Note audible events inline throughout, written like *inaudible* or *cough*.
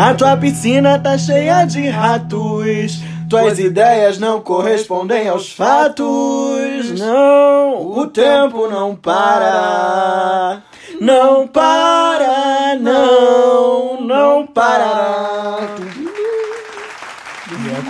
A tua piscina tá cheia de ratos. Tuas ideias não correspondem aos fatos. Não, o tempo não para. Não para, não, não para.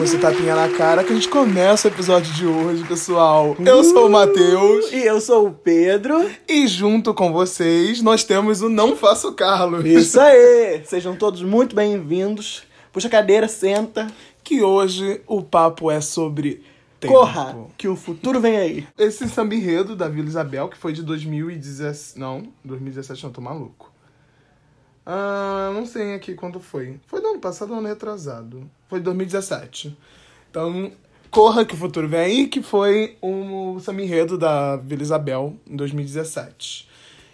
Com esse tapinha na cara que a gente começa o episódio de hoje, pessoal. Eu sou o Matheus. E eu sou o Pedro. E junto com vocês, nós temos o Não Faço Carlos. Isso aí! Sejam todos muito bem-vindos. Puxa a cadeira, senta. Que hoje o papo é sobre tempo. Corra, que o futuro vem aí. Esse samba enredo da Vila Isabel, que foi de 2017. Não, 2017 não, tô maluco. Ah, não sei aqui quando foi. Foi do ano passado ou ano retrasado? Foi 2017. Então, Corra que o futuro vem aí, que foi o samba enredo da Vila Isabel em 2017.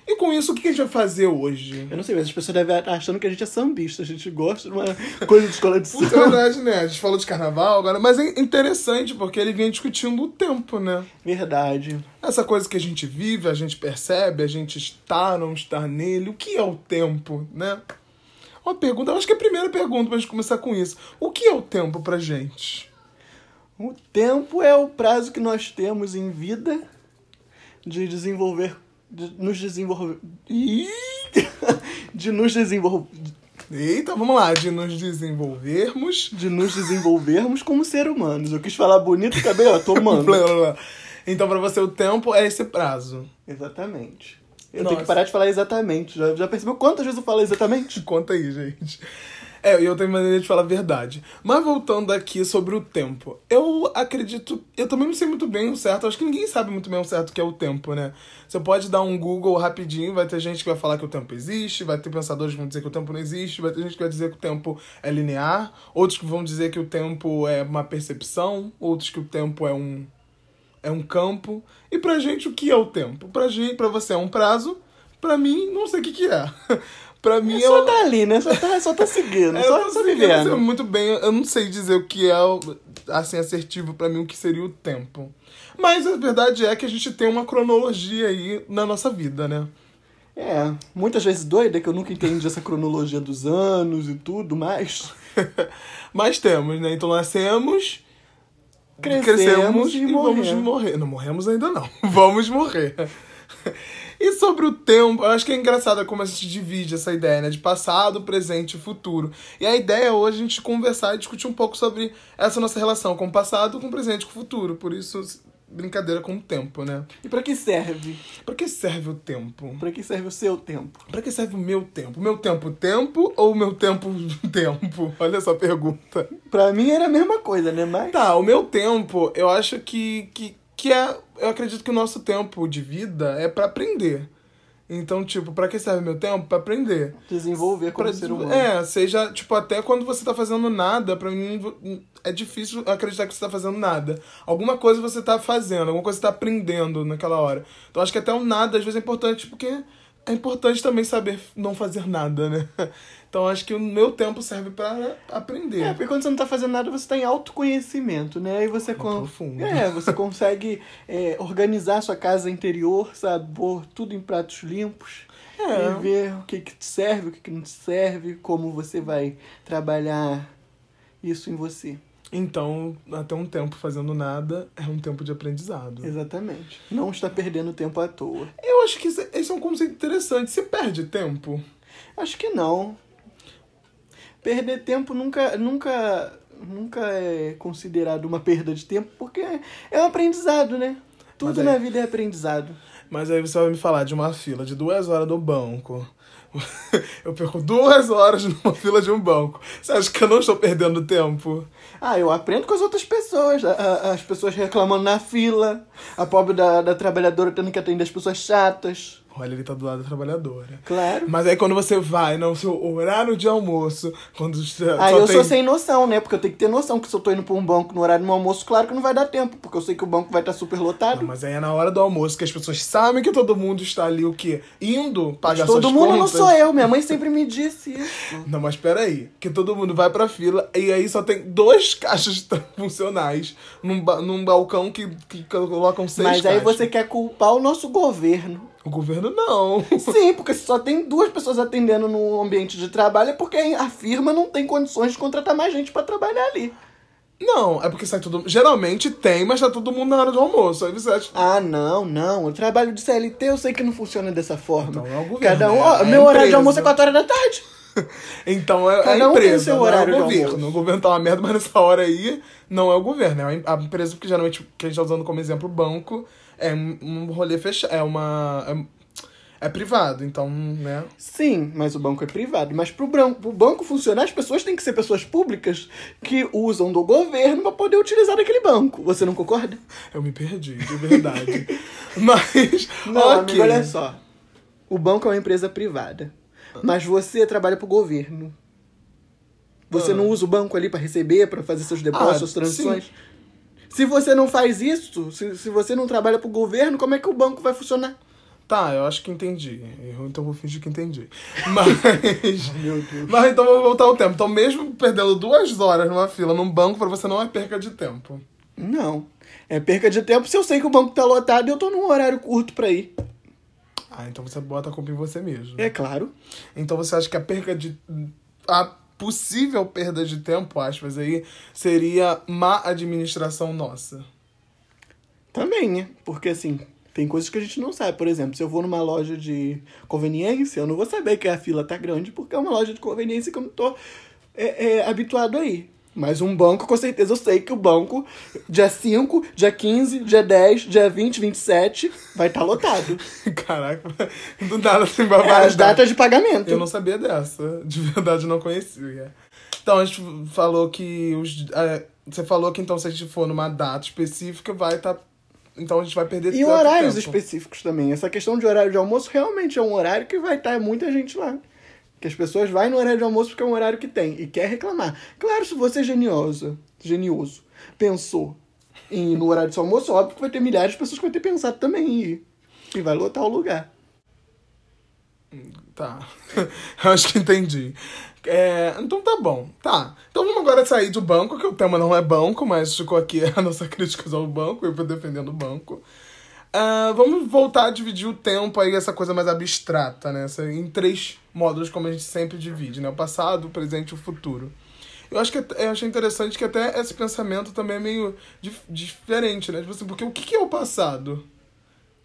E com isso, o que a gente vai fazer hoje? Eu não sei, mas as pessoas devem estar achando que a gente é sambista. A gente gosta de uma *laughs* coisa de escola de é samba. verdade, né? A gente falou de carnaval agora, mas é interessante porque ele vinha discutindo o tempo, né? Verdade. Essa coisa que a gente vive, a gente percebe, a gente está, não está nele. O que é o tempo, né? Uma pergunta, eu acho que é a primeira pergunta pra gente começar com isso. O que é o tempo pra gente? O tempo é o prazo que nós temos em vida de desenvolver. De nos desenvolver. De nos desenvolver. Eita, vamos lá, de nos desenvolvermos. De nos desenvolvermos como ser humanos. Eu quis falar bonito e acabei, ó, tomando. Então, pra você, o tempo é esse prazo. Exatamente. Eu Nossa. tenho que parar de falar exatamente. Já, já percebeu quantas vezes eu falo exatamente? Conta aí, gente. É, eu tenho maneira de falar a verdade. Mas voltando aqui sobre o tempo. Eu acredito. Eu também não sei muito bem o certo. Acho que ninguém sabe muito bem o certo que é o tempo, né? Você pode dar um Google rapidinho, vai ter gente que vai falar que o tempo existe, vai ter pensadores que vão dizer que o tempo não existe, vai ter gente que vai dizer que o tempo é linear, outros que vão dizer que o tempo é uma percepção, outros que o tempo é um é um campo. E pra gente, o que é o tempo? Pra gente, pra você é um prazo, pra mim, não sei o que que é. *laughs* pra mim Só é tá ali, né? Só tá, só tá seguindo, é, só, eu só sei, eu vivendo. muito bem, eu não sei dizer o que é assim assertivo pra mim o que seria o tempo. Mas a verdade é que a gente tem uma cronologia aí na nossa vida, né? É, muitas vezes doida que eu nunca entendi essa cronologia dos anos e tudo mais. *laughs* Mas temos, né? Então nascemos, Crescemos e e vamos morrer. Não morremos ainda não. *laughs* Vamos morrer. E sobre o tempo, eu acho que é engraçado como a gente divide essa ideia, né? De passado, presente e futuro. E a ideia hoje é a gente conversar e discutir um pouco sobre essa nossa relação com o passado, com o presente e com o futuro. Por isso, brincadeira com o tempo, né? E pra que serve? Pra que serve o tempo? Pra que serve o seu tempo? Pra que serve o meu tempo? Meu tempo tempo ou meu tempo *laughs* tempo? Olha essa pergunta. Pra mim era a mesma coisa, né? Mas. Tá, o meu tempo, eu acho que, que, que é. Eu acredito que o nosso tempo de vida é pra aprender. Então, tipo, pra que serve meu tempo? Pra aprender. Desenvolver como Pra- ser humano. É, seja, tipo, até quando você tá fazendo nada, pra mim é difícil acreditar que você tá fazendo nada. Alguma coisa você tá fazendo, alguma coisa você tá aprendendo naquela hora. Então acho que até o nada às vezes é importante, porque é importante também saber não fazer nada, né? Então acho que o meu tempo serve pra aprender. É, porque quando você não tá fazendo nada, você tá em autoconhecimento, né? Aí você, con- profundo. é, você consegue é, organizar sua casa interior, sabe? Pôr tudo em pratos limpos. É. E ver o que, que te serve, o que, que não te serve, como você vai trabalhar isso em você. Então, até um tempo fazendo nada é um tempo de aprendizado. Exatamente. Não está perdendo tempo à toa. Eu acho que esse esse é um conceito interessante. Você perde tempo? Acho que não. Perder tempo nunca, nunca, nunca é considerado uma perda de tempo, porque é um aprendizado, né? Tudo aí- na vida é aprendizado. Mas aí você vai me falar de uma fila de duas horas do banco. *laughs* Eu perco duas horas numa fila de um banco. Você acha que eu não estou perdendo tempo? Ah, eu aprendo com as outras pessoas. As pessoas reclamando na fila, a pobre da, da trabalhadora tendo que atender as pessoas chatas. Olha, ele tá do lado da trabalhadora. Claro. Mas aí quando você vai no seu horário de almoço, quando Aí eu tem... sou sem noção, né? Porque eu tenho que ter noção que se eu tô indo pra um banco no horário do meu almoço, claro que não vai dar tempo, porque eu sei que o banco vai estar super lotado. Não, mas aí é na hora do almoço que as pessoas sabem que todo mundo está ali o quê? Indo pagar Todo suas mundo não contas. sou eu, minha mãe sempre me disse isso. *laughs* Não, mas peraí. Que todo mundo vai pra fila e aí só tem dois *laughs* caixas funcionais num, ba- num balcão que, que colocam seis Mas aí caixas. você quer culpar o nosso governo. O governo não. *laughs* Sim, porque se só tem duas pessoas atendendo no ambiente de trabalho é porque a firma não tem condições de contratar mais gente pra trabalhar ali. Não, é porque sai todo Geralmente tem, mas tá todo mundo na hora do almoço. Aí você acha. Ah, não, não. O trabalho de CLT eu sei que não funciona dessa forma. Então é o governo, Cada um. né? ó, É meu horário de empresa. almoço é 4 horas da tarde. *laughs* Então é Cada a um tem empresa, seu não horário é de o governo. O governo tá uma merda, *laughs* mas nessa hora aí não é o governo. É a empresa, porque geralmente, que a gente tá usando como exemplo, o banco é um rolê fechado. É uma. É, é privado, então, né? Sim, mas o banco é privado. Mas pro, pro banco funcionar, as pessoas têm que ser pessoas públicas que usam do governo pra poder utilizar aquele banco. Você não concorda? Eu me perdi, de verdade. *laughs* mas. Não, ok. amigo, olha só. O banco é uma empresa privada. Mas você trabalha pro governo. Você Ah. não usa o banco ali pra receber, pra fazer seus depósitos, Ah, suas transações. Se você não faz isso, se, se você não trabalha pro governo, como é que o banco vai funcionar? Tá, eu acho que entendi. Eu, então vou fingir que entendi. Mas. *laughs* Meu Deus. Mas então vamos voltar ao tempo. Então, mesmo perdendo duas horas numa fila num banco, pra você não é perca de tempo. Não. É perca de tempo se eu sei que o banco tá lotado e eu tô num horário curto pra ir. Ah, então você bota a culpa em você mesmo. É claro. Então você acha que a perca de. A possível perda de tempo, aspas, aí, seria má administração nossa. Também, né? Porque assim, tem coisas que a gente não sabe. Por exemplo, se eu vou numa loja de conveniência, eu não vou saber que a fila tá grande porque é uma loja de conveniência que eu não tô é, é, habituado aí. Mas um banco, com certeza, eu sei que o banco, dia 5, dia 15, dia 10, dia 20, 27, vai estar lotado. *laughs* Caraca, do nada assim, É babado. as datas de pagamento. Eu não sabia dessa. De verdade, não conhecia. Então, a gente falou que. Os, é, você falou que então, se a gente for numa data específica, vai estar. então a gente vai perder E horários tempo. específicos também. Essa questão de horário de almoço realmente é um horário que vai estar muita gente lá. Que as pessoas vão no horário de almoço porque é um horário que tem e quer reclamar. Claro, se você é genioso, genioso, pensou em no horário de seu almoço, óbvio que vai ter milhares de pessoas que vão ter pensado também em ir. E vai lotar o lugar. Tá. *laughs* Eu acho que entendi. É, então tá bom. Tá. Então vamos agora sair do banco, que o tema não é banco, mas ficou aqui *laughs* a nossa crítica ao banco, eu vou defendendo o banco. Ah, vamos voltar a dividir o tempo aí, essa coisa mais abstrata, né? Essa- em três módulos, como a gente sempre divide, né? O passado, o presente e o futuro. Eu acho que eu achei interessante que até esse pensamento também é meio dif- diferente, né? Tipo assim, porque o que que é o passado?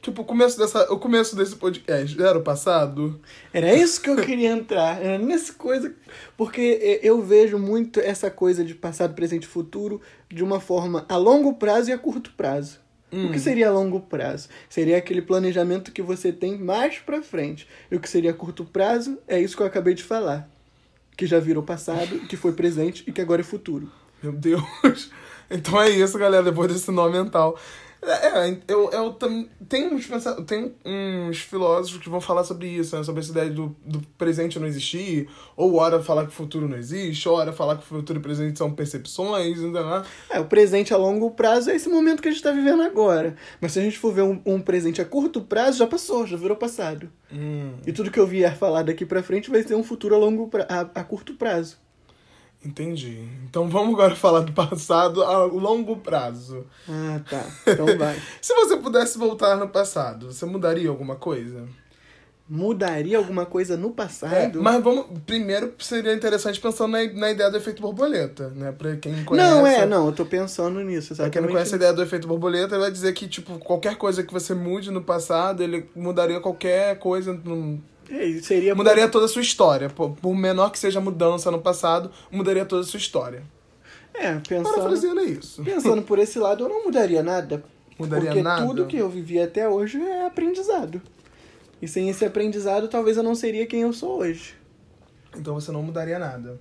Tipo, o começo, dessa, o começo desse podcast era o passado? Era isso que eu queria entrar. Era nessa coisa. Porque eu vejo muito essa coisa de passado, presente e futuro de uma forma a longo prazo e a curto prazo. O que seria a longo prazo? Seria aquele planejamento que você tem mais pra frente. E o que seria curto prazo é isso que eu acabei de falar. Que já virou passado, que foi presente e que agora é futuro. Meu Deus. *laughs* Então é isso, galera, depois desse nó mental. É, é, eu, eu tam- tem uns, tem uns filósofos que vão falar sobre isso, né? Sobre essa ideia do, do presente não existir, ou hora falar que o futuro não existe, ou hora falar que o futuro e o presente são percepções, ainda lá. É, o presente a longo prazo é esse momento que a gente tá vivendo agora. Mas se a gente for ver um, um presente a curto prazo, já passou, já virou passado. Hum, E tudo que eu vier falar daqui pra frente vai ser um futuro a longo pra... a, a curto prazo. Entendi. Então vamos agora *laughs* falar do passado a longo prazo. Ah, tá. Então *laughs* vai. Se você pudesse voltar no passado, você mudaria alguma coisa? Mudaria alguma coisa no É, passado? mas vamos. Primeiro seria interessante pensando na, na ideia do efeito borboleta, né? Pra quem conhece. Não, é, não, eu tô pensando nisso. Pra quem não conhece a ideia do efeito borboleta, ele vai dizer que, tipo, qualquer coisa que você mude no passado, ele mudaria qualquer coisa. no- É, seria Mudaria toda a sua história. Por, por menor que seja a mudança no passado, mudaria toda a sua história. É, pensando, é isso. pensando por esse lado, eu não mudaria nada. Mudaria porque nada? tudo que eu vivi até hoje é aprendizado. E sem esse aprendizado, talvez eu não seria quem eu sou hoje. Então você não mudaria nada.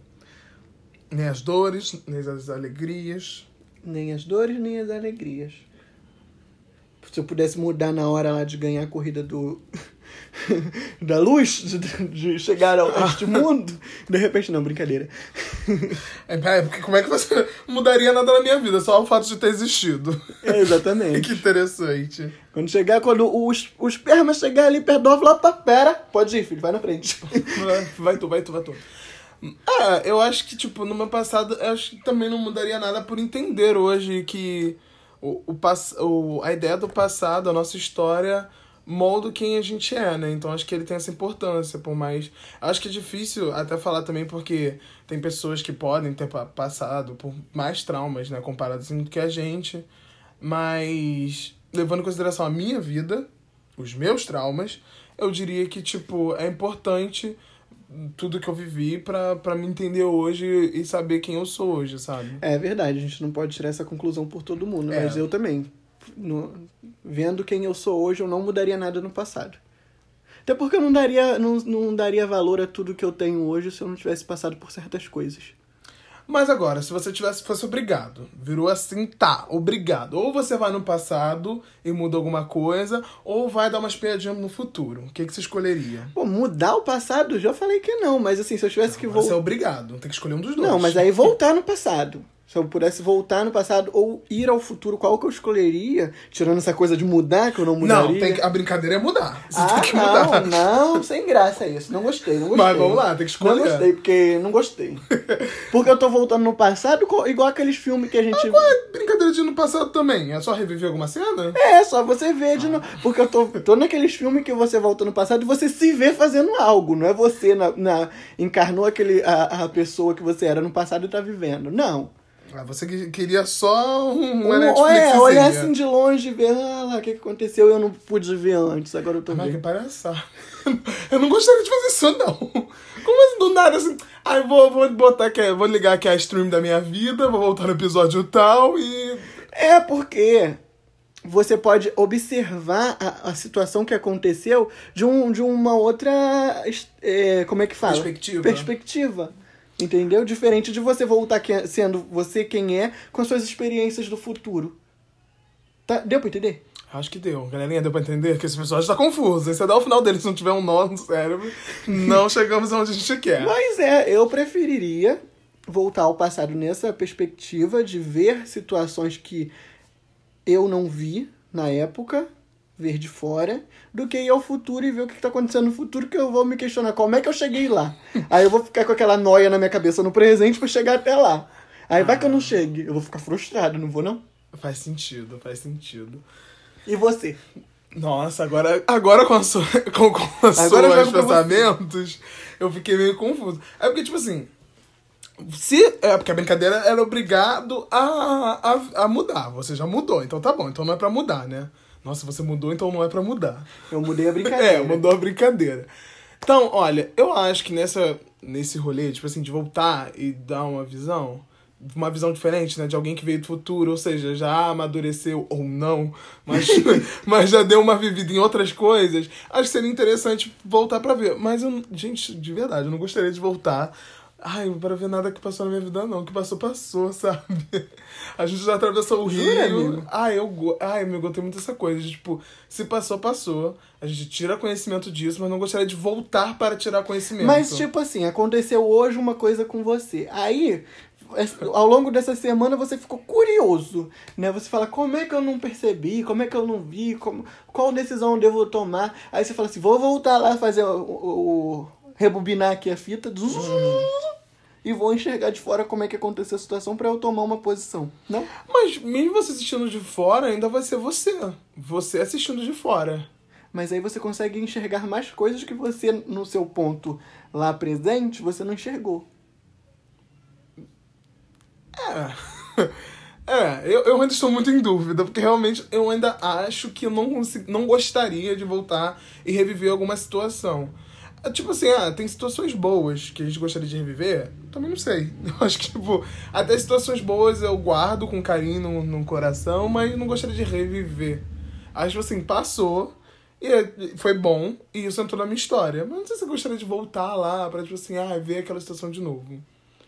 Nem as dores, nem as alegrias. Nem as dores, nem as alegrias. Se eu pudesse mudar na hora lá de ganhar a corrida do. *laughs* da luz, de, de chegar ao a este mundo, de repente, não, brincadeira. É, é, porque como é que você *laughs* mudaria nada na minha vida? Só o fato de ter existido. É, exatamente. *laughs* que interessante. Quando chegar, quando o, o esperma chegar ali perto do lá pra pera, pode ir, filho, vai na frente. Vai, tu, vai tu, vai tu. Ah, eu acho que, tipo, no meu passado, eu acho que também não mudaria nada por entender hoje que o, o, o, a ideia do passado, a nossa história, molda quem a gente é, né? Então acho que ele tem essa importância, por mais. Acho que é difícil até falar também porque tem pessoas que podem ter passado por mais traumas, né? Comparado assim do que a gente. Mas levando em consideração a minha vida, os meus traumas, eu diria que, tipo, é importante tudo que eu vivi pra, pra me entender hoje e saber quem eu sou hoje, sabe? É verdade, a gente não pode tirar essa conclusão por todo mundo, é. mas eu também. No, vendo quem eu sou hoje, eu não mudaria nada no passado. Até porque eu não daria, não, não daria valor a tudo que eu tenho hoje se eu não tivesse passado por certas coisas. Mas agora, se você tivesse fosse obrigado, virou assim, tá, obrigado. Ou você vai no passado e muda alguma coisa, ou vai dar umas piadinhas no futuro. O que, que você escolheria? Pô, mudar o passado, já falei que não, mas assim, se eu tivesse não, que voltar. Você é obrigado, tem que escolher um dos dois. Não, mas aí voltar no passado. Se eu pudesse voltar no passado ou ir ao futuro, qual que eu escolheria? Tirando essa coisa de mudar, que eu não mudaria. Não, tem que, a brincadeira é mudar. *laughs* Você ah, tem que não, mudar. Não, sem graça isso. Não gostei, não gostei. Mas vamos lá, tem que escolher. Não gostei, porque não gostei. *laughs* Porque eu tô voltando no passado, igual aqueles filmes que a gente... Ah, qual é brincadeira de ir no passado também? É só reviver alguma cena? É, só você ver de novo. Porque eu tô, tô naqueles filmes que você volta no passado e você se vê fazendo algo. Não é você na, na encarnou aquele, a, a pessoa que você era no passado e tá vivendo. Não. Ah, você queria só um, um É, olhar assim de longe e ver, ah lá, o que, que aconteceu eu não pude ver antes, agora eu tô Mas vendo. que palhaçada. *laughs* Eu não gostaria de fazer isso, não. Como assim, do nada, assim, ah, vou, vou botar aqui, vou ligar aqui a stream da minha vida, vou voltar no episódio tal e... É, porque você pode observar a, a situação que aconteceu de, um, de uma outra. É, como é que fala? Perspectiva. Perspectiva. Entendeu? Diferente de você voltar sendo você quem é com as suas experiências do futuro. Tá? Deu pra entender? Acho que deu. Galerinha, deu pra entender que esse episódio tá confuso. Se até o final dele, se não tiver um nó no cérebro, não *laughs* chegamos onde a gente quer. Mas é, eu preferiria voltar ao passado nessa perspectiva de ver situações que eu não vi na época ver de fora do que ir ao futuro e ver o que está acontecendo no futuro, que eu vou me questionar como é que eu cheguei lá. *laughs* Aí eu vou ficar com aquela noia na minha cabeça no presente para chegar até lá. Aí ah. vai que eu não chegue, eu vou ficar frustrado, não vou não? Faz sentido, faz sentido. E você? Nossa, agora, agora com, a sua, *laughs* com, com os seus pensamentos, eu fiquei meio confuso. É porque, tipo assim, se. É porque a brincadeira era obrigado a, a, a mudar. Você já mudou, então tá bom. Então não é pra mudar, né? Nossa, você mudou, então não é para mudar. Eu mudei a brincadeira. *laughs* é, mudou a brincadeira. Então, olha, eu acho que nessa, nesse rolê, tipo assim, de voltar e dar uma visão, uma visão diferente, né, de alguém que veio do futuro, ou seja, já amadureceu ou não, mas, *laughs* mas já deu uma vivida em outras coisas, acho que seria interessante voltar para ver. Mas eu, gente, de verdade, eu não gostaria de voltar Ai, para ver nada que passou na minha vida, não. O que passou, passou, *laughs* sabe? A gente já atravessou o rio. Ai, eu, ai, meu, eu gostei muito dessa coisa. Tipo, se passou, passou. A gente tira conhecimento disso, mas não gostaria de voltar para tirar conhecimento. Mas, tipo assim, aconteceu hoje uma coisa com você. Aí, ao longo dessa semana você ficou curioso, né? Você fala, como é que eu não percebi? Como é que eu não vi? Como, qual decisão eu devo tomar? Aí você fala assim, vou voltar lá fazer o, o, o rebobinar aqui a fita uhum. E vou enxergar de fora como é que aconteceu a situação para eu tomar uma posição, não? Mas mesmo você assistindo de fora, ainda vai ser você. Você assistindo de fora. Mas aí você consegue enxergar mais coisas que você, no seu ponto lá presente, você não enxergou. É. *laughs* É, eu, eu ainda estou muito em dúvida, porque realmente eu ainda acho que eu não, consegui, não gostaria de voltar e reviver alguma situação. É, tipo assim, ah, tem situações boas que a gente gostaria de reviver? Também não sei. *laughs* Eu acho que, tipo, até situações boas eu guardo com carinho no, no coração, mas não gostaria de reviver. Acho assim, passou e é, foi bom e isso entrou na minha história. Mas não sei se eu gostaria de voltar lá pra, tipo assim, ah, ver aquela situação de novo.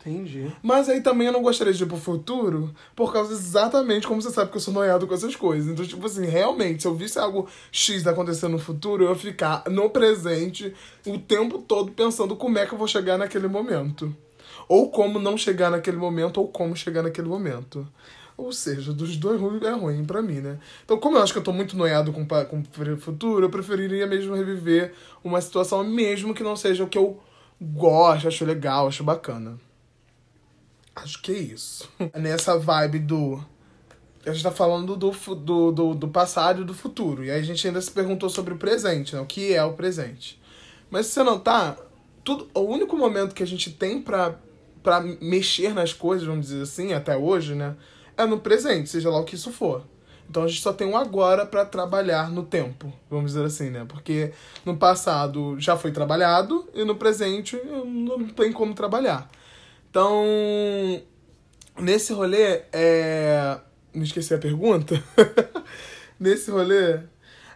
Entendi. Mas aí também eu não gostaria de ir pro futuro, por causa exatamente como você sabe que eu sou noiado com essas coisas. Então, tipo assim, realmente, se eu visse algo X acontecendo no futuro, eu ia ficar no presente o tempo todo pensando como é que eu vou chegar naquele momento. Ou como não chegar naquele momento, ou como chegar naquele momento. Ou seja, dos dois é ruim para mim, né? Então, como eu acho que eu tô muito noiado com, com o futuro, eu preferiria mesmo reviver uma situação, mesmo que não seja o que eu gosto, acho legal, acho bacana. Acho que é isso. Nessa vibe do a gente tá falando do, do, do, do passado e do futuro. E aí a gente ainda se perguntou sobre o presente, né? O que é o presente. Mas se você notar, tudo, o único momento que a gente tem pra, pra mexer nas coisas, vamos dizer assim, até hoje, né? É no presente, seja lá o que isso for. Então a gente só tem um agora para trabalhar no tempo, vamos dizer assim, né? Porque no passado já foi trabalhado e no presente não tem como trabalhar. Então, nesse rolê, é. Não esqueci a pergunta? *laughs* nesse rolê.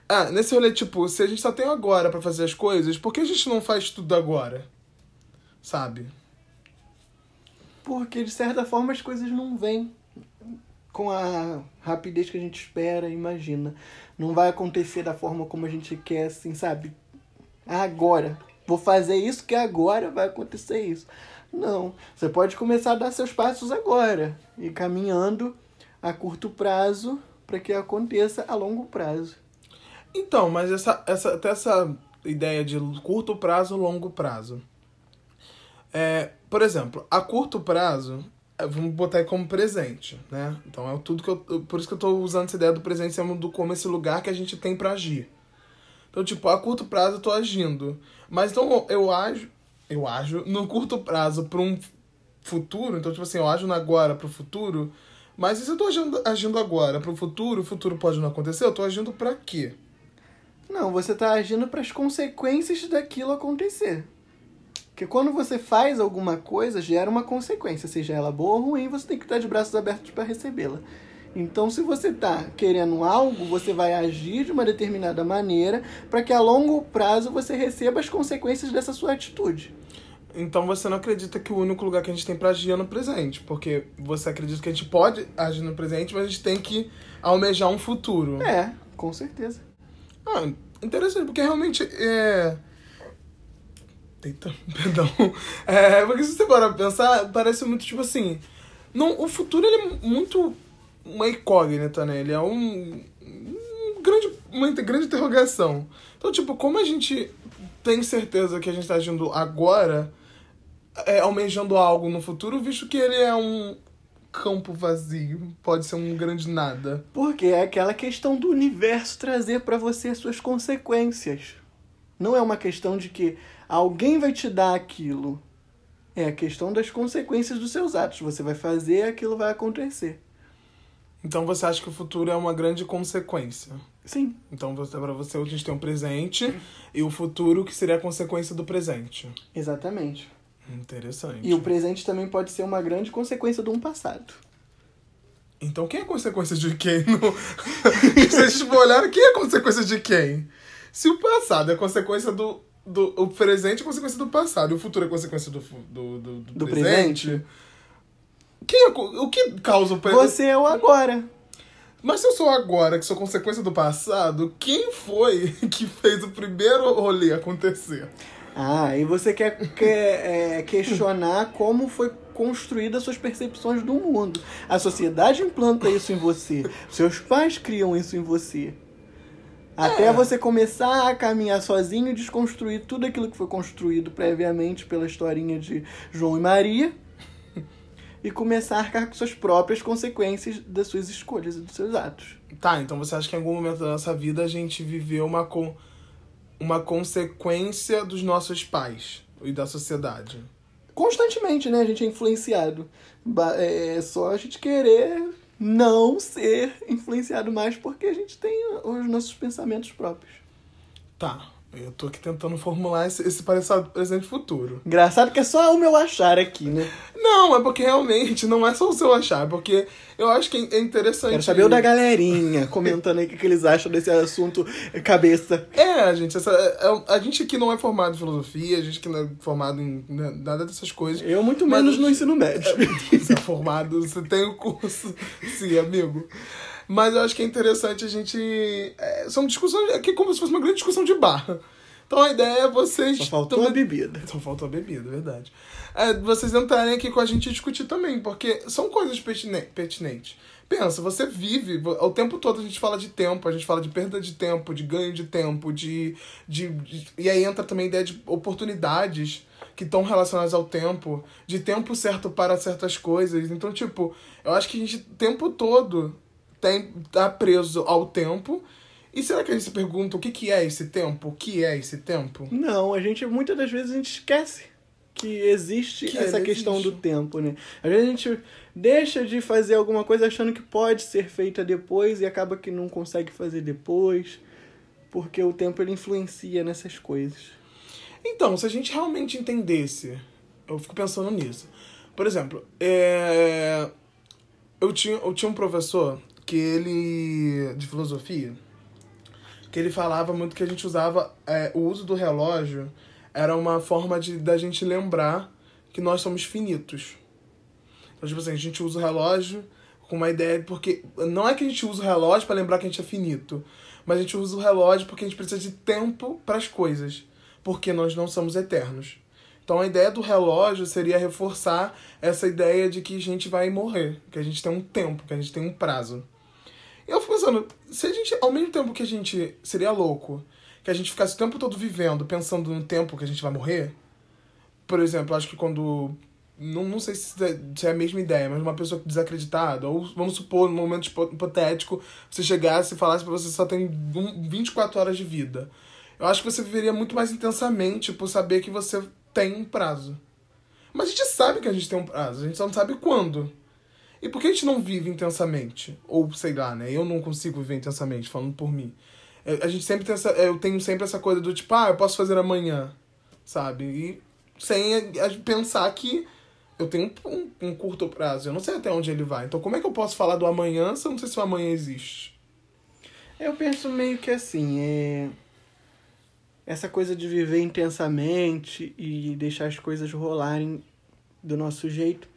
Ah, nesse rolê, tipo, se a gente só tem agora para fazer as coisas, por que a gente não faz tudo agora? Sabe? Porque de certa forma as coisas não vêm com a rapidez que a gente espera, imagina. Não vai acontecer da forma como a gente quer, assim, sabe? Agora. Vou fazer isso que agora vai acontecer isso. Não. Você pode começar a dar seus passos agora e caminhando a curto prazo para que aconteça a longo prazo. Então, mas essa, essa, até essa ideia de curto prazo, longo prazo. É, por exemplo, a curto prazo, é, vamos botar aí como presente, né? Então é tudo que eu. Por isso que eu tô usando essa ideia do presente do como esse lugar que a gente tem para agir. Então, tipo, a curto prazo eu tô agindo. Mas então eu ajo. Eu ajo no curto prazo para um futuro. Então, tipo assim, eu ajo agora pro futuro. Mas se eu tô agindo, agindo agora pro futuro, o futuro pode não acontecer, eu tô agindo para quê? Não, você tá agindo para as consequências daquilo acontecer. Porque quando você faz alguma coisa, gera uma consequência, seja ela boa ou ruim, você tem que estar de braços abertos para recebê-la. Então, se você está querendo algo, você vai agir de uma determinada maneira para que a longo prazo você receba as consequências dessa sua atitude. Então você não acredita que o único lugar que a gente tem para agir é no presente, porque você acredita que a gente pode agir no presente, mas a gente tem que almejar um futuro. É, com certeza. Ah, interessante, porque realmente é Eita, *laughs* perdão. É, porque se você parar pra pensar, parece muito tipo assim. Não, o futuro ele é muito uma incógnita, né? Ele é um, um grande, uma grande interrogação. Então, tipo, como a gente tem certeza que a gente tá agindo agora, é, almejando algo no futuro, visto que ele é um campo vazio, pode ser um grande nada. Porque é aquela questão do universo trazer para você as suas consequências. Não é uma questão de que alguém vai te dar aquilo. É a questão das consequências dos seus atos. Você vai fazer, aquilo vai acontecer. Então você acha que o futuro é uma grande consequência? Sim. Então para você a gente tem um presente e o futuro que seria a consequência do presente. Exatamente. Interessante. E o presente também pode ser uma grande consequência de um passado. Então quem é consequência de quem? *laughs* No... *laughs* Se a gente for olhar, quem é consequência de quem? Se o passado é consequência do. do o presente é consequência do passado e o futuro é consequência do, do, do, do, do presente. presente. Quem é, o que causa o presente? Você é o agora. Mas se eu sou agora, que sou consequência do passado, quem foi *laughs* que fez o primeiro rolê acontecer? Ah, e você quer, quer é, questionar como foi construídas suas percepções do mundo. A sociedade implanta isso em você. Seus pais criam isso em você. Até é. você começar a caminhar sozinho e desconstruir tudo aquilo que foi construído previamente pela historinha de João e Maria e começar a arcar com suas próprias consequências das suas escolhas e dos seus atos. Tá, então você acha que em algum momento da nossa vida a gente viveu uma, com, uma consequência dos nossos pais e da sociedade? Constantemente, né? A gente é influenciado. É só a gente querer não ser influenciado mais porque a gente tem os nossos pensamentos próprios. Tá. Eu tô aqui tentando formular esse, esse passado, presente e futuro. Engraçado que é só o meu achar aqui, né? Não, é porque realmente não é só o seu achar, é porque eu acho que é interessante. Quero saber o da galerinha *laughs* comentando aí o que, que eles acham desse assunto cabeça. É, gente, essa, é, a gente aqui não é formado em filosofia, a gente que não é formado em né, nada dessas coisas. Eu, muito menos no ensino médio. É, você é formado, você tem o curso. Sim, amigo. Mas eu acho que é interessante a gente. É, são discussões. Aqui é como se fosse uma grande discussão de bar. Então a ideia é vocês. Só faltou também... a bebida. Só faltou a bebida, verdade. É, vocês entrarem aqui com a gente e discutir também, porque são coisas pertinentes. Pensa, você vive, o tempo todo a gente fala de tempo, a gente fala de perda de tempo, de ganho de tempo, de. de, de e aí entra também a ideia de oportunidades que estão relacionadas ao tempo, de tempo certo para certas coisas. Então, tipo, eu acho que a gente o tempo todo tem, tá preso ao tempo. E será que a gente se pergunta o que, que é esse tempo? O que é esse tempo? Não, a gente muitas das vezes a gente esquece que existe Que essa questão existe. do tempo, né? Às vezes a gente deixa de fazer alguma coisa achando que pode ser feita depois e acaba que não consegue fazer depois, porque o tempo ele influencia nessas coisas. Então, se a gente realmente entendesse, eu fico pensando nisso. Por exemplo, é, eu, tinha, eu tinha um professor que ele. de filosofia, que ele falava muito que a gente usava. é, o uso do relógio era uma forma de da gente lembrar que nós somos finitos. Então, tipo assim, a gente usa o relógio com uma ideia. Porque não é que a gente usa o relógio para lembrar que a gente é finito, mas a gente usa o relógio porque a gente precisa de tempo para as coisas. Porque nós não somos eternos. Então a ideia do relógio seria reforçar essa ideia de que a gente vai morrer, que a gente tem um tempo, que a gente tem um prazo. Eu fico pensando, se a gente, ao mesmo tempo que a gente seria louco, que a gente ficasse o tempo todo vivendo, pensando no tempo que a gente vai morrer, por exemplo, acho que quando. Não, não sei se é, se é a mesma ideia, mas uma pessoa desacreditada, ou vamos supor, num momento hipo- hipotético, você chegasse e falasse pra você só tem um- 24 horas de vida. Eu acho que você viveria muito mais intensamente por saber que você tem um prazo. Mas a gente sabe que a gente tem um prazo, a gente só não sabe quando. E por que a gente não vive intensamente? Ou sei lá, né? Eu não consigo viver intensamente, falando por mim. É, A gente sempre tem essa. Eu tenho sempre essa coisa do tipo, ah, eu posso fazer amanhã, sabe? E sem pensar que eu tenho um, um curto prazo. Eu não sei até onde ele vai. Então, como é que eu posso falar do amanhã se eu não sei se o amanhã existe? Eu penso meio que assim, é... essa coisa de viver intensamente e deixar as coisas rolarem do nosso jeito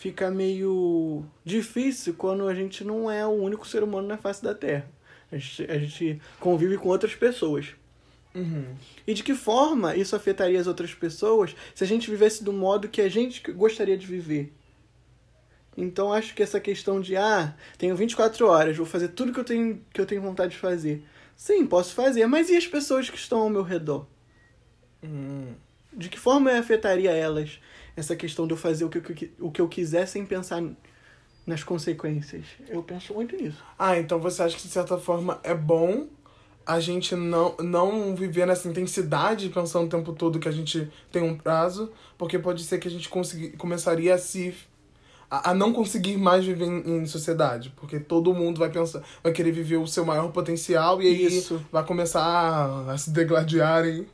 fica meio difícil quando a gente não é o único ser humano na face da Terra. A gente, a gente convive com outras pessoas. Uhum. E de que forma isso afetaria as outras pessoas se a gente vivesse do modo que a gente gostaria de viver? Então acho que essa questão de ah, tenho 24 horas, vou fazer tudo que eu tenho que eu tenho vontade de fazer. Sim, posso fazer, mas e as pessoas que estão ao meu redor? Hum. De que forma afetaria elas essa questão de eu fazer o que, eu- o que eu quiser sem pensar nas consequências? Eu penso muito nisso. Ah, então você acha que de certa forma é bom a gente não, não viver nessa intensidade, pensando o tempo todo que a gente tem um prazo, porque pode ser que a gente consegui, começaria a se. A, não conseguir mais viver em, em sociedade, porque todo mundo vai pensar, vai querer viver o seu maior potencial e aí Isso. vai começar a, a se degladiarem.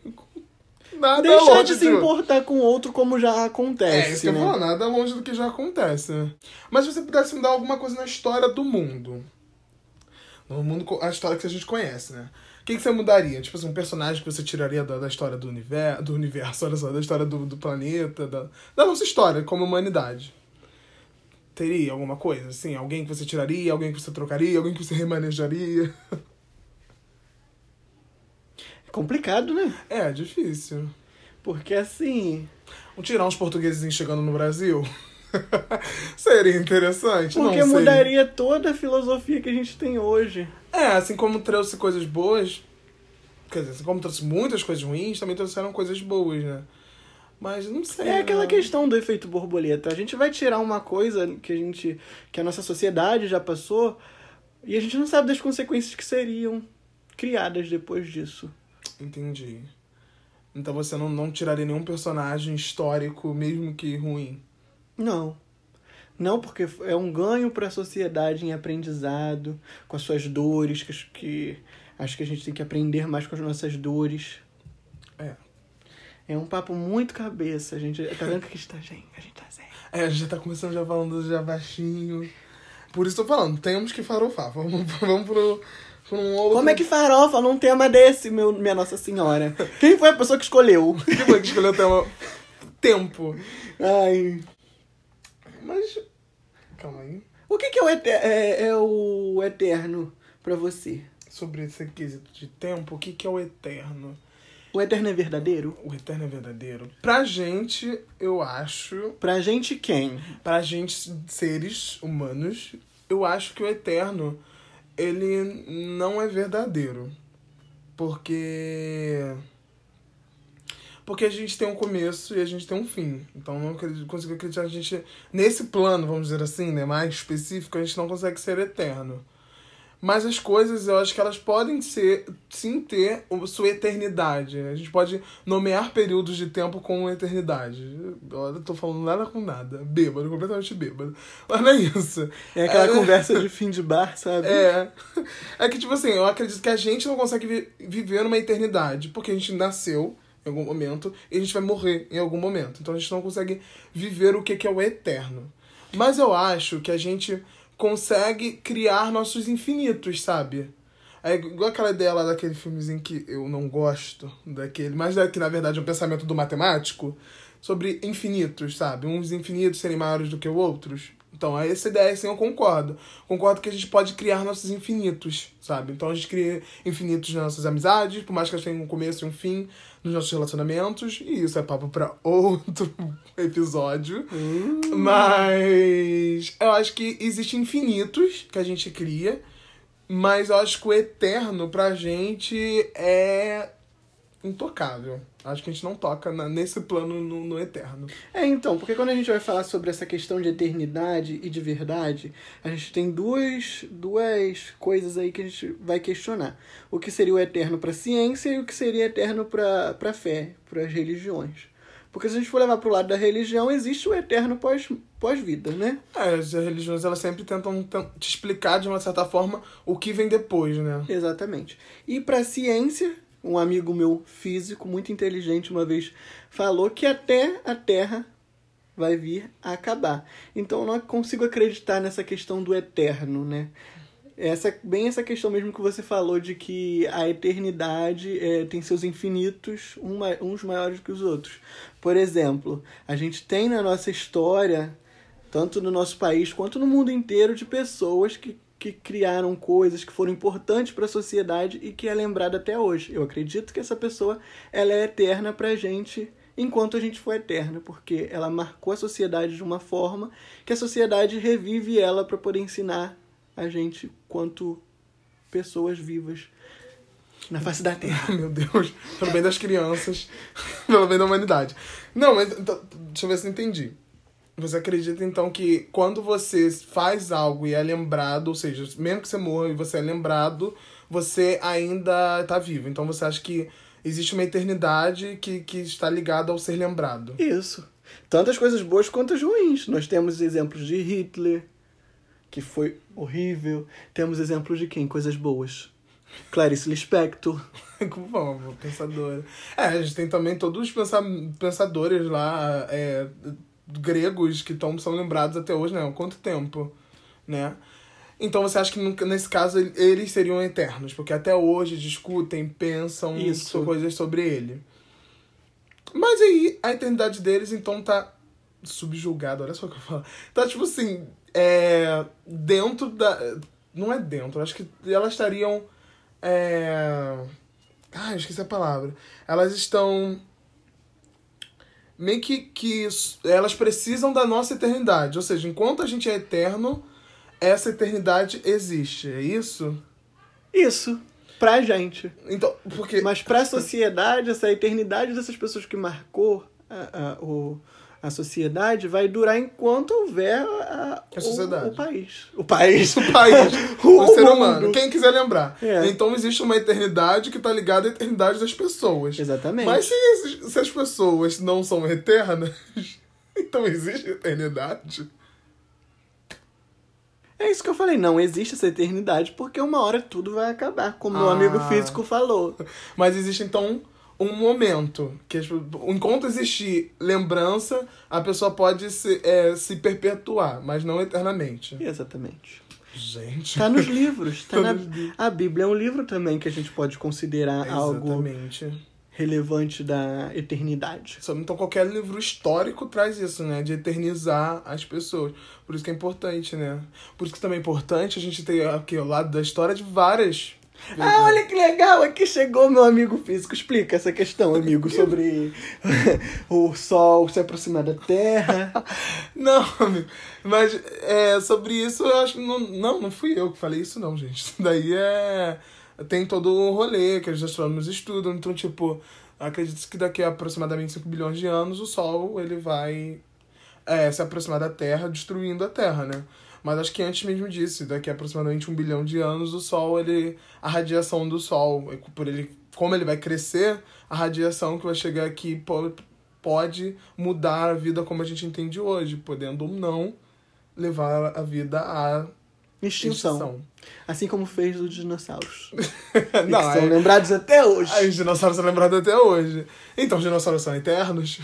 Nada Deixar longe de se importar com o outro como já acontece. é, isso que eu né? falar, nada longe do que já acontece. né? Mas se você pudesse mudar alguma coisa na história do mundo. No mundo, a história que a gente conhece, né? O que, que você mudaria? Tipo assim, um personagem que você tiraria da, da história do universo, do universo, *laughs* olha só, da história do, do planeta, da, da nossa história como humanidade. Teria alguma coisa, assim? Alguém que você tiraria, alguém que você trocaria, alguém que você remanejaria? *laughs* Complicado, né? É, difícil. Porque assim. Tirar uns portugueses chegando no Brasil? *laughs* Seria interessante, Porque não mudaria toda a filosofia que a gente tem hoje. É, assim como trouxe coisas boas, quer dizer, assim como trouxe muitas coisas ruins, também trouxeram coisas boas, né? Mas não sei. É aquela né? questão do efeito borboleta. A gente vai tirar uma coisa que a gente. que a nossa sociedade já passou e a gente não sabe das consequências que seriam criadas depois disso. Entendi. Então você não, não tiraria nenhum personagem histórico, mesmo que ruim. Não. Não, porque é um ganho para a sociedade em aprendizado, com as suas dores, que, acho que acho que a gente tem que aprender mais com as nossas dores. É. É um papo muito cabeça, a gente. Tá vendo que a gente tá zen? A gente tá zen. É, a gente já tá começando já falando já baixinho. Por isso tô falando, temos que farofar. Vamos, *laughs* vamos pro, outro. Como é que farofa num tema desse, meu, minha Nossa Senhora? Quem foi a pessoa que escolheu? que foi que escolheu o tema? Tempo. Ai. Mas. Calma aí. O que, que é, o eter- é, é o eterno pra você? Sobre esse quesito de tempo, o que, que é o eterno? O eterno é verdadeiro? O eterno é verdadeiro? Pra gente, eu acho. Pra gente quem? Pra gente, seres humanos, eu acho que o eterno, ele não é verdadeiro. Porque. porque a gente tem um começo e a gente tem um fim. Então não consigo acreditar a gente, nesse plano, vamos dizer assim, né, mais específico, a gente não consegue ser eterno. Mas as coisas, eu acho que elas podem ser, sim, ter sua eternidade. A gente pode nomear períodos de tempo com eternidade. Olha, tô falando nada com nada. Bêbado, completamente bêbado. Mas não é isso. É aquela É. conversa de fim de bar, sabe? É. *laughs* É que, tipo assim, eu acredito que a gente não consegue vi- viver numa eternidade, porque a gente nasceu em algum momento e a gente vai morrer em algum momento. Então a gente não consegue viver o que que é o eterno. Mas eu acho que a gente consegue criar nossos infinitos, sabe? É igual aquela ideia lá daquele filmezinho que eu não gosto, daquele, mas é que na verdade é um pensamento do matemático sobre infinitos, sabe? Uns infinitos serem maiores do que outros. Então, é essa ideia, sim, eu concordo. Concordo que a gente pode criar nossos infinitos, sabe? Então, a gente cria infinitos nas nossas amizades, por mais que elas tenham um começo e um fim nos nossos relacionamentos. E isso é papo pra *laughs* outro episódio. Mas eu acho que existem infinitos que a gente cria, mas eu acho que o eterno pra gente é intocável. Acho que a gente não toca na- nesse plano no, no eterno. É, então, porque quando a gente vai falar sobre essa questão de eternidade e de verdade, a gente tem duas, duas coisas aí que a gente vai questionar. O que seria o eterno para a ciência e o que seria eterno para a fé, para as religiões. Porque se a gente for levar para o lado da religião, existe o eterno pós- pós-vida, né? É, as religiões elas sempre tentam ten- te explicar de uma certa forma o que vem depois, né? Exatamente. E para a ciência, um amigo meu físico, muito inteligente, uma vez falou que até a Terra vai vir a acabar. Então eu não consigo acreditar nessa questão do eterno, né? Essa, bem essa questão mesmo que você falou de que a eternidade é, tem seus infinitos, um ma- uns maiores que os outros. Por exemplo, a gente tem na nossa história, tanto no nosso país quanto no mundo inteiro, de pessoas que, que criaram coisas que foram importantes para a sociedade e que é lembrada até hoje. Eu acredito que essa pessoa ela é eterna pra gente enquanto a gente for eterna, porque ela marcou a sociedade de uma forma que a sociedade revive ela para poder ensinar a gente quanto pessoas vivas na face da Terra. *laughs* Meu Deus, pelo bem das crianças, *laughs* pelo bem da humanidade. Não, mas então, deixa eu ver se eu entendi. Você acredita então que quando você faz algo e é lembrado, ou seja, mesmo que você morra e você é lembrado, você ainda tá vivo. Então você acha que existe uma eternidade que, que está ligada ao ser lembrado. Isso. Tanto as coisas boas quanto as ruins. Nós temos exemplos de Hitler, que foi horrível. Temos exemplos de quem? Coisas boas. Clarice Lispector. *laughs* Favor, pensadora. É, a gente tem também todos os pensa pensadores lá, é, gregos, que tão, são lembrados até hoje, né? Há quanto tempo, né? Então você acha que nunca- nesse caso ele- eles seriam eternos? Porque até hoje discutem, pensam Isso. so- coisas sobre ele. Mas aí a eternidade deles então tá subjulgada, olha só o que eu falo. Tá tipo assim, é, dentro da. Não é dentro, acho que elas estariam. É... Ah, eu esqueci a palavra. Elas estão. Meio que, que elas precisam da nossa eternidade. Ou seja, enquanto a gente é eterno, essa eternidade existe. É isso? Isso. Pra gente. Então, porque. Mas pra sociedade, essa eternidade dessas pessoas que marcou a, a, o, a sociedade vai durar enquanto houver a, A sociedade. O, o país. O país. *laughs* O país, *laughs* O o, ser mundo. humano. Quem quiser lembrar. É. Então existe uma eternidade que tá ligada à eternidade das pessoas. Exatamente. Mas se, se as pessoas não são eternas, *laughs* então existe eternidade. É isso que eu falei, não existe essa eternidade porque uma hora tudo vai acabar, como meu Ah. amigo físico falou. Mas existe então um momento que as- enquanto existir lembrança, a pessoa pode se, é, se perpetuar, mas não eternamente. Exatamente. Gente. Tá nos livros. Tá na... *laughs* A Bíblia é um livro também que a gente pode considerar algo Exatamente. relevante da eternidade. Então qualquer livro histórico traz isso, né? De eternizar as pessoas. Por isso que é importante, né? Por isso que também é importante a gente ter aqui ao lado da história de várias. Ah, olha que legal! Aqui chegou meu amigo físico. Explica essa questão, amigo, sobre *laughs* o Sol se aproximar da Terra. *laughs* Não, amigo. Mas é, sobre isso eu acho que. Não, não, não fui eu que falei isso, não, gente. Isso *laughs* daí é. Tem todo o rolê que os astrônomos estudam. Então, tipo, Acredita-se que daqui a aproximadamente 5 bilhões de anos o Sol ele vai é, se aproximar da Terra, destruindo a Terra, né? Mas acho que antes mesmo disso, daqui a aproximadamente um bilhão de anos, o Sol, ele. A radiação do Sol, por ele. Como ele vai crescer, a radiação que vai chegar aqui pode mudar a vida como a gente entende hoje, podendo ou não levar a vida à extinção. extinção. Assim como fez os dinossauros. *laughs* não, são é... lembrados até hoje. Aí, os dinossauros são lembrados até hoje. Então, os dinossauros são eternos?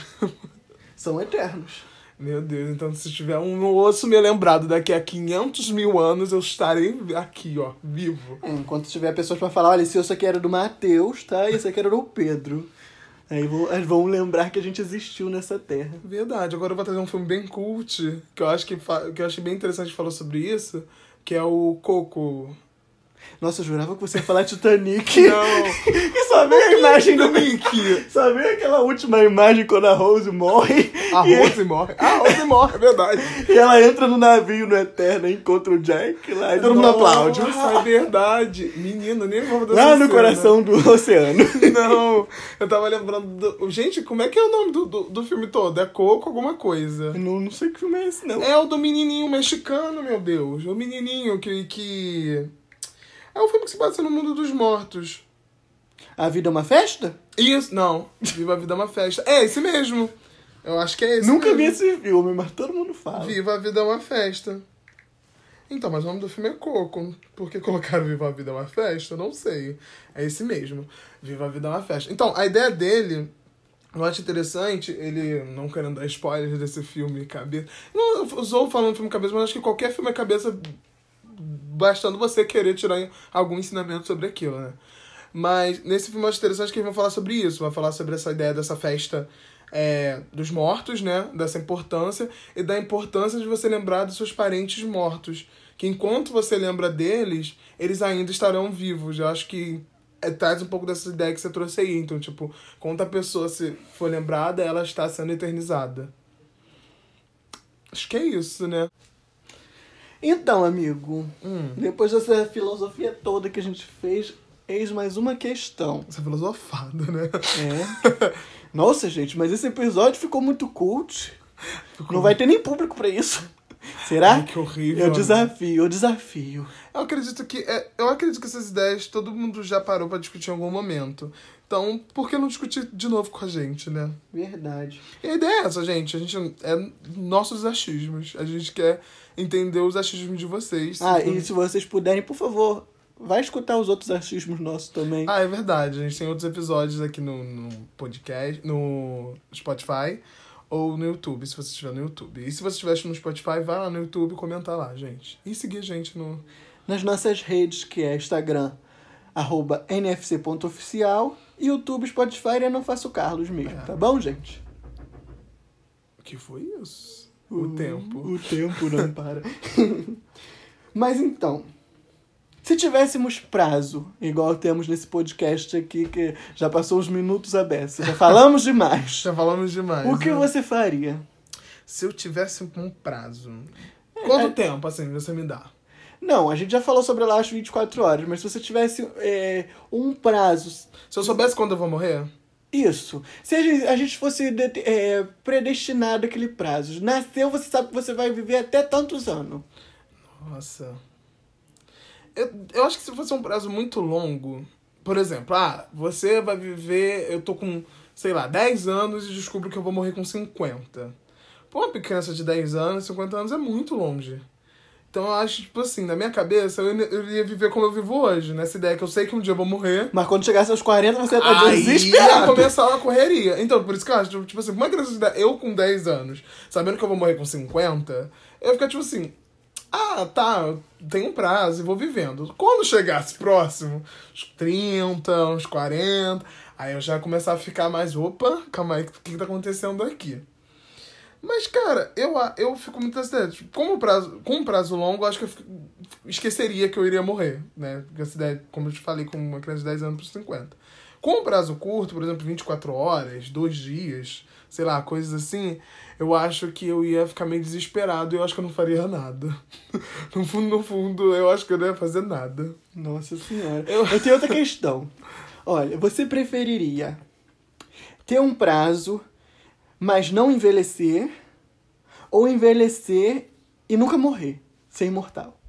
são eternos. Meu Deus, então se tiver um osso me lembrado daqui a 500 mil anos, eu estarei aqui, ó, vivo. É, enquanto tiver pessoas para falar, olha, esse osso aqui era do Mateus, tá? E esse aqui era do Pedro. Aí vão, vão lembrar que a gente existiu nessa terra. Verdade, agora eu vou trazer um filme bem cult, que eu acho que, que eu achei bem interessante falar sobre isso, que é o Coco. Nossa, eu jurava que você ia falar Titanic. Não. *laughs* e só veio a imagem do Mickey. Só veio aquela última imagem quando a Rose morre. A Rose morre? A Rose morre, é verdade. E ela entra no navio no Eterno e encontra o Jack lá e todo mundo aplaude. Nossa, é verdade. Menino, nem vou dessa Lá no cena. coração do oceano. *laughs* Não, eu tava lembrando do... Gente, como é que é o nome do, do, do filme todo? É Coco alguma coisa. Não, não sei que filme é esse, não. É o do menininho mexicano, meu Deus. O menininho que... que... É um filme que se passa no mundo dos mortos. A Vida é uma Festa? Isso, não. Viva a Vida é uma Festa. É esse mesmo. Eu acho que é esse Nunca mesmo. vi esse filme, mas todo mundo fala. Viva a Vida é uma Festa. Então, mas o nome do filme é Coco. Por que colocaram Viva a Vida é uma Festa? Eu não sei. É esse mesmo. Viva a Vida é uma Festa. Então, a ideia dele eu acho interessante, ele, não querendo dar spoilers desse filme cabeça. Não usou falando filme cabeça, mas acho que qualquer filme é cabeça bastando você querer tirar algum ensinamento sobre aquilo, né? Mas nesse filme eu acho interessante que eles vão falar sobre isso, vai falar sobre essa ideia dessa festa é, dos mortos, né? Dessa importância e da importância de você lembrar dos seus parentes mortos. Que enquanto você lembra deles, eles ainda estarão vivos. Eu acho que é, traz um pouco dessa ideia que você trouxe aí. Então, tipo, quando a pessoa se for lembrada, ela está sendo eternizada. Acho que é isso, né? Então, amigo, hum. depois dessa filosofia toda que a gente fez, eis mais uma questão. Essa filosofada, né? É. *laughs* Nossa, gente, mas esse episódio ficou muito cult. Ficou... Não vai ter nem público para isso. *laughs* Será? Ai, que horrível. Eu desafio, eu desafio. Eu acredito que. É, eu acredito que essas ideias todo mundo já parou para discutir em algum momento. Então, por que não discutir de novo com a gente, né? Verdade. E a ideia é essa, gente. A gente é nossos achismos. A gente quer entender os achismos de vocês. Ah, então... e se vocês puderem, por favor, vai escutar os outros achismos nossos também. Ah, é verdade. A gente tem outros episódios aqui no, no podcast, no Spotify ou no YouTube, se você estiver no YouTube. E se você estiver no Spotify, vai lá no YouTube e comenta lá, gente. E seguir a gente no... Nas nossas redes, que é Instagram, arroba nfc.oficial, YouTube, Spotify e Não Faço Carlos mesmo, é. tá bom, gente? O que foi isso? O, tempo. O tempo não *laughs* para. Mas então, se tivéssemos prazo, igual temos nesse podcast aqui, que já passou os minutos abertos, já falamos demais. *laughs* já falamos demais. O que né? você faria? Se eu tivesse um prazo. Quanto é, tempo, assim, você me dá? Não, a gente já falou sobre lá as 24 horas, mas se você tivesse é, um prazo. Se eu soubesse quando eu vou morrer? Isso. Se a gente, a gente fosse é, predestinado aquele prazo, nasceu, você sabe que você vai viver até tantos anos. Nossa. Eu, eu acho que se fosse um prazo muito longo, por exemplo, ah, você vai viver, eu tô com, sei lá, 10 anos e descubro que eu vou morrer com 50. Pô, uma criança de 10 anos, 50 anos é muito longe. Então eu acho, tipo assim, na minha cabeça, eu, eu ia viver como eu vivo hoje, nessa ideia que eu sei que um dia eu vou morrer. Mas quando chegasse aos 40, você ia estar desesperado. ia começar uma correria. Então, por isso que eu acho, tipo assim, uma criança de 10, eu com 10 anos, sabendo que eu vou morrer com 50, eu ia ficar tipo assim, ah, tá, tem um prazo e vou vivendo. Quando chegasse próximo, uns 30, uns 40, aí eu já começar a ficar mais, opa, calma aí, o que, que tá acontecendo aqui? Mas, cara, eu, eu fico muito assim, tipo, como prazo, com um prazo longo, acho que eu esqueceria que eu iria morrer, né? Como eu te falei, com uma criança de 10 anos por 50. Com um prazo curto, por exemplo, 24 horas, dois dias, sei lá, coisas assim, eu acho que eu ia ficar meio desesperado e eu acho que eu não faria nada. *laughs* no fundo, no fundo, eu acho que eu não ia fazer nada. Nossa senhora. Eu, eu tenho outra questão. Olha, você preferiria ter um prazo, mas não envelhecer, ou envelhecer e nunca morrer, ser imortal.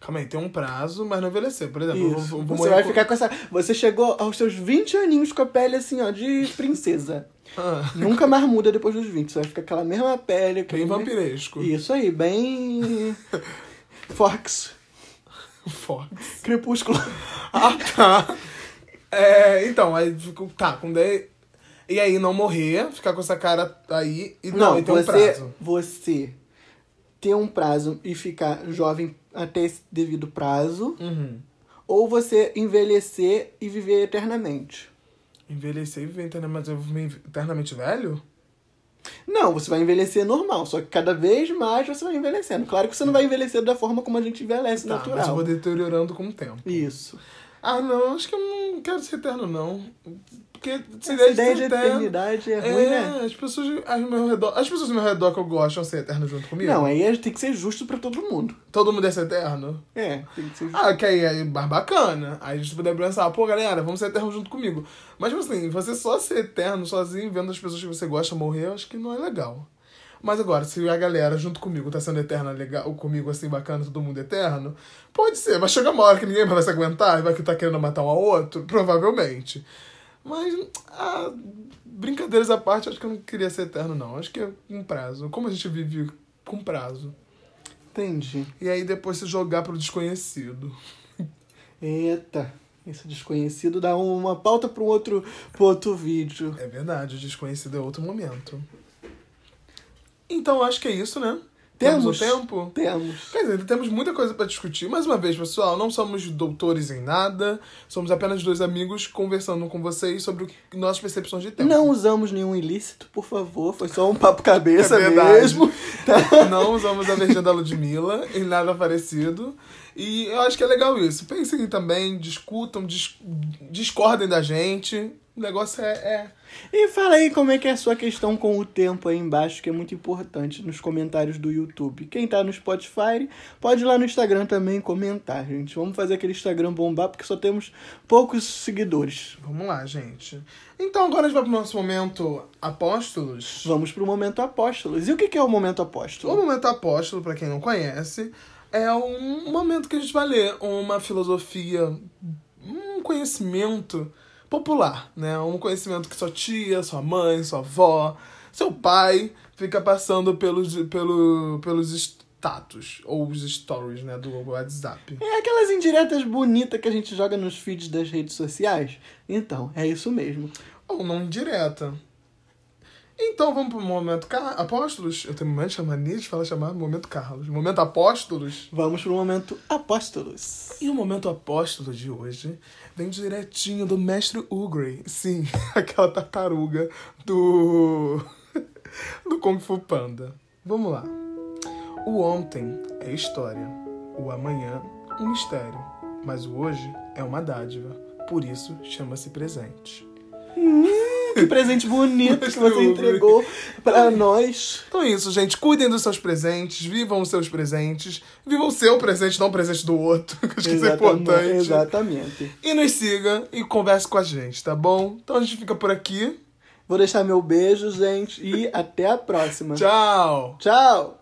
Calma aí, tem um prazo, mas não envelhecer. Por exemplo, Isso. vou, vou Você vai com- ficar com essa. Você chegou aos seus 20 aninhos com a pele assim, ó, de princesa. Ah, Nunca mais muda depois dos 20. Você vai ficar aquela mesma pele. bem mesmo- vampiresco. Isso aí, bem. *laughs* Fox. Fox. Crepúsculo. Ah, tá. É, então, aí. Tá, com 10. E aí não morrer, ficar com essa cara aí e não, Não, e ter um você, prazo. você ter um prazo e ficar jovem até esse devido prazo, Uhum. ou você envelhecer e viver eternamente. Envelhecer e viver eternamente, mas eu vou eternamente velho? Não, você vai envelhecer normal, só que cada vez mais você vai envelhecendo. Claro que você não vai envelhecer da forma como a gente envelhece Tá, mas eu natural. vou deteriorando com o tempo. Isso. Ah, não, acho que eu não quero ser eterno, não. Porque se ideia de eterno- eternidade é ruim, né? as pessoas ao meu redor. As pessoas ao meu redor que eu gosto vão ser eternas junto comigo. Não, aí tem que ser justo pra todo mundo. Todo mundo é ser eterno? É, tem que ser justo. Ah, que aí é mais bacana. Aí a gente puder pensar, pô, galera, vamos ser eternos junto comigo. Mas, tipo assim, você só ser eterno sozinho, vendo as pessoas que você gosta morrer, eu acho que não é legal. Mas agora, se a galera junto comigo tá sendo eterna legal, comigo assim, bacana, todo mundo eterno, pode ser. Mas chega uma hora que ninguém mais vai se aguentar e vai que tá querendo matar um ao outro, provavelmente. Mas, ah, brincadeiras à parte, acho que eu não queria ser eterno, não. Acho que é um prazo. Como a gente vive com prazo. Entendi. E aí depois se jogar pro desconhecido. Eita, esse desconhecido dá uma pauta para um outro, pro outro vídeo. É verdade, o desconhecido é outro momento. Então acho que é isso, né? Temos. o tempo? Temos. Quer dizer, ainda temos muita coisa pra discutir. Mais uma vez, pessoal, não somos doutores em nada. Somos apenas dois amigos conversando com vocês sobre o que- nossas percepções de tempo. Não usamos nenhum ilícito, por favor. Foi só um papo cabeça É mesmo. *laughs* Não usamos a versão da Ludmilla em nada parecido. E eu acho que é legal isso. Pensem também, discutam, dis- discordem da gente. O negócio é- é E fala aí como é que é a sua questão com o tempo aí embaixo, que é muito importante nos comentários do YouTube. Quem tá no Spotify, pode ir lá no Instagram também comentar, gente. Vamos fazer aquele Instagram bombar, porque só temos poucos seguidores. Vamos lá, gente. Então agora a gente vai pro nosso momento apóstolos. Vamos pro Momento Apóstolos. E o que é o Momento O Apóstolo? momento apóstolo, pra quem não conhece, é um momento que a gente vai ler uma filosofia, um conhecimento popular, né? Um conhecimento que sua tia, sua mãe, sua avó, seu pai fica passando pelos, pelo, pelos status ou os stories, né, do WhatsApp. É aquelas indiretas bonitas que a gente joga nos feeds das redes sociais? Então, é isso mesmo. Ou não indireta. Então vamos pro momento Car... apóstolos. Eu tenho mais mania de falar chamar momento Carlos. Momento apóstolos. Vamos pro Momento Apóstolos. E o momento apóstolo de hoje vem direitinho do mestre Ugrey. Sim, *laughs* aquela tartaruga do. *laughs* do Kung Fu Panda. Vamos lá. O ontem é história, o amanhã, um mistério, mas o hoje é uma dádiva. Por isso chama-se presente. Que presente bonito que você entregou pra nós. Então é isso, gente. Cuidem dos seus presentes, vivam os seus presentes, vivam o seu presente, não o presente do outro, *laughs* que acho que isso é importante. Exatamente. E nos siga e converse com a gente, tá bom? Então a gente fica por aqui. Vou deixar meu beijo, gente, e até a próxima. Tchau! Tchau.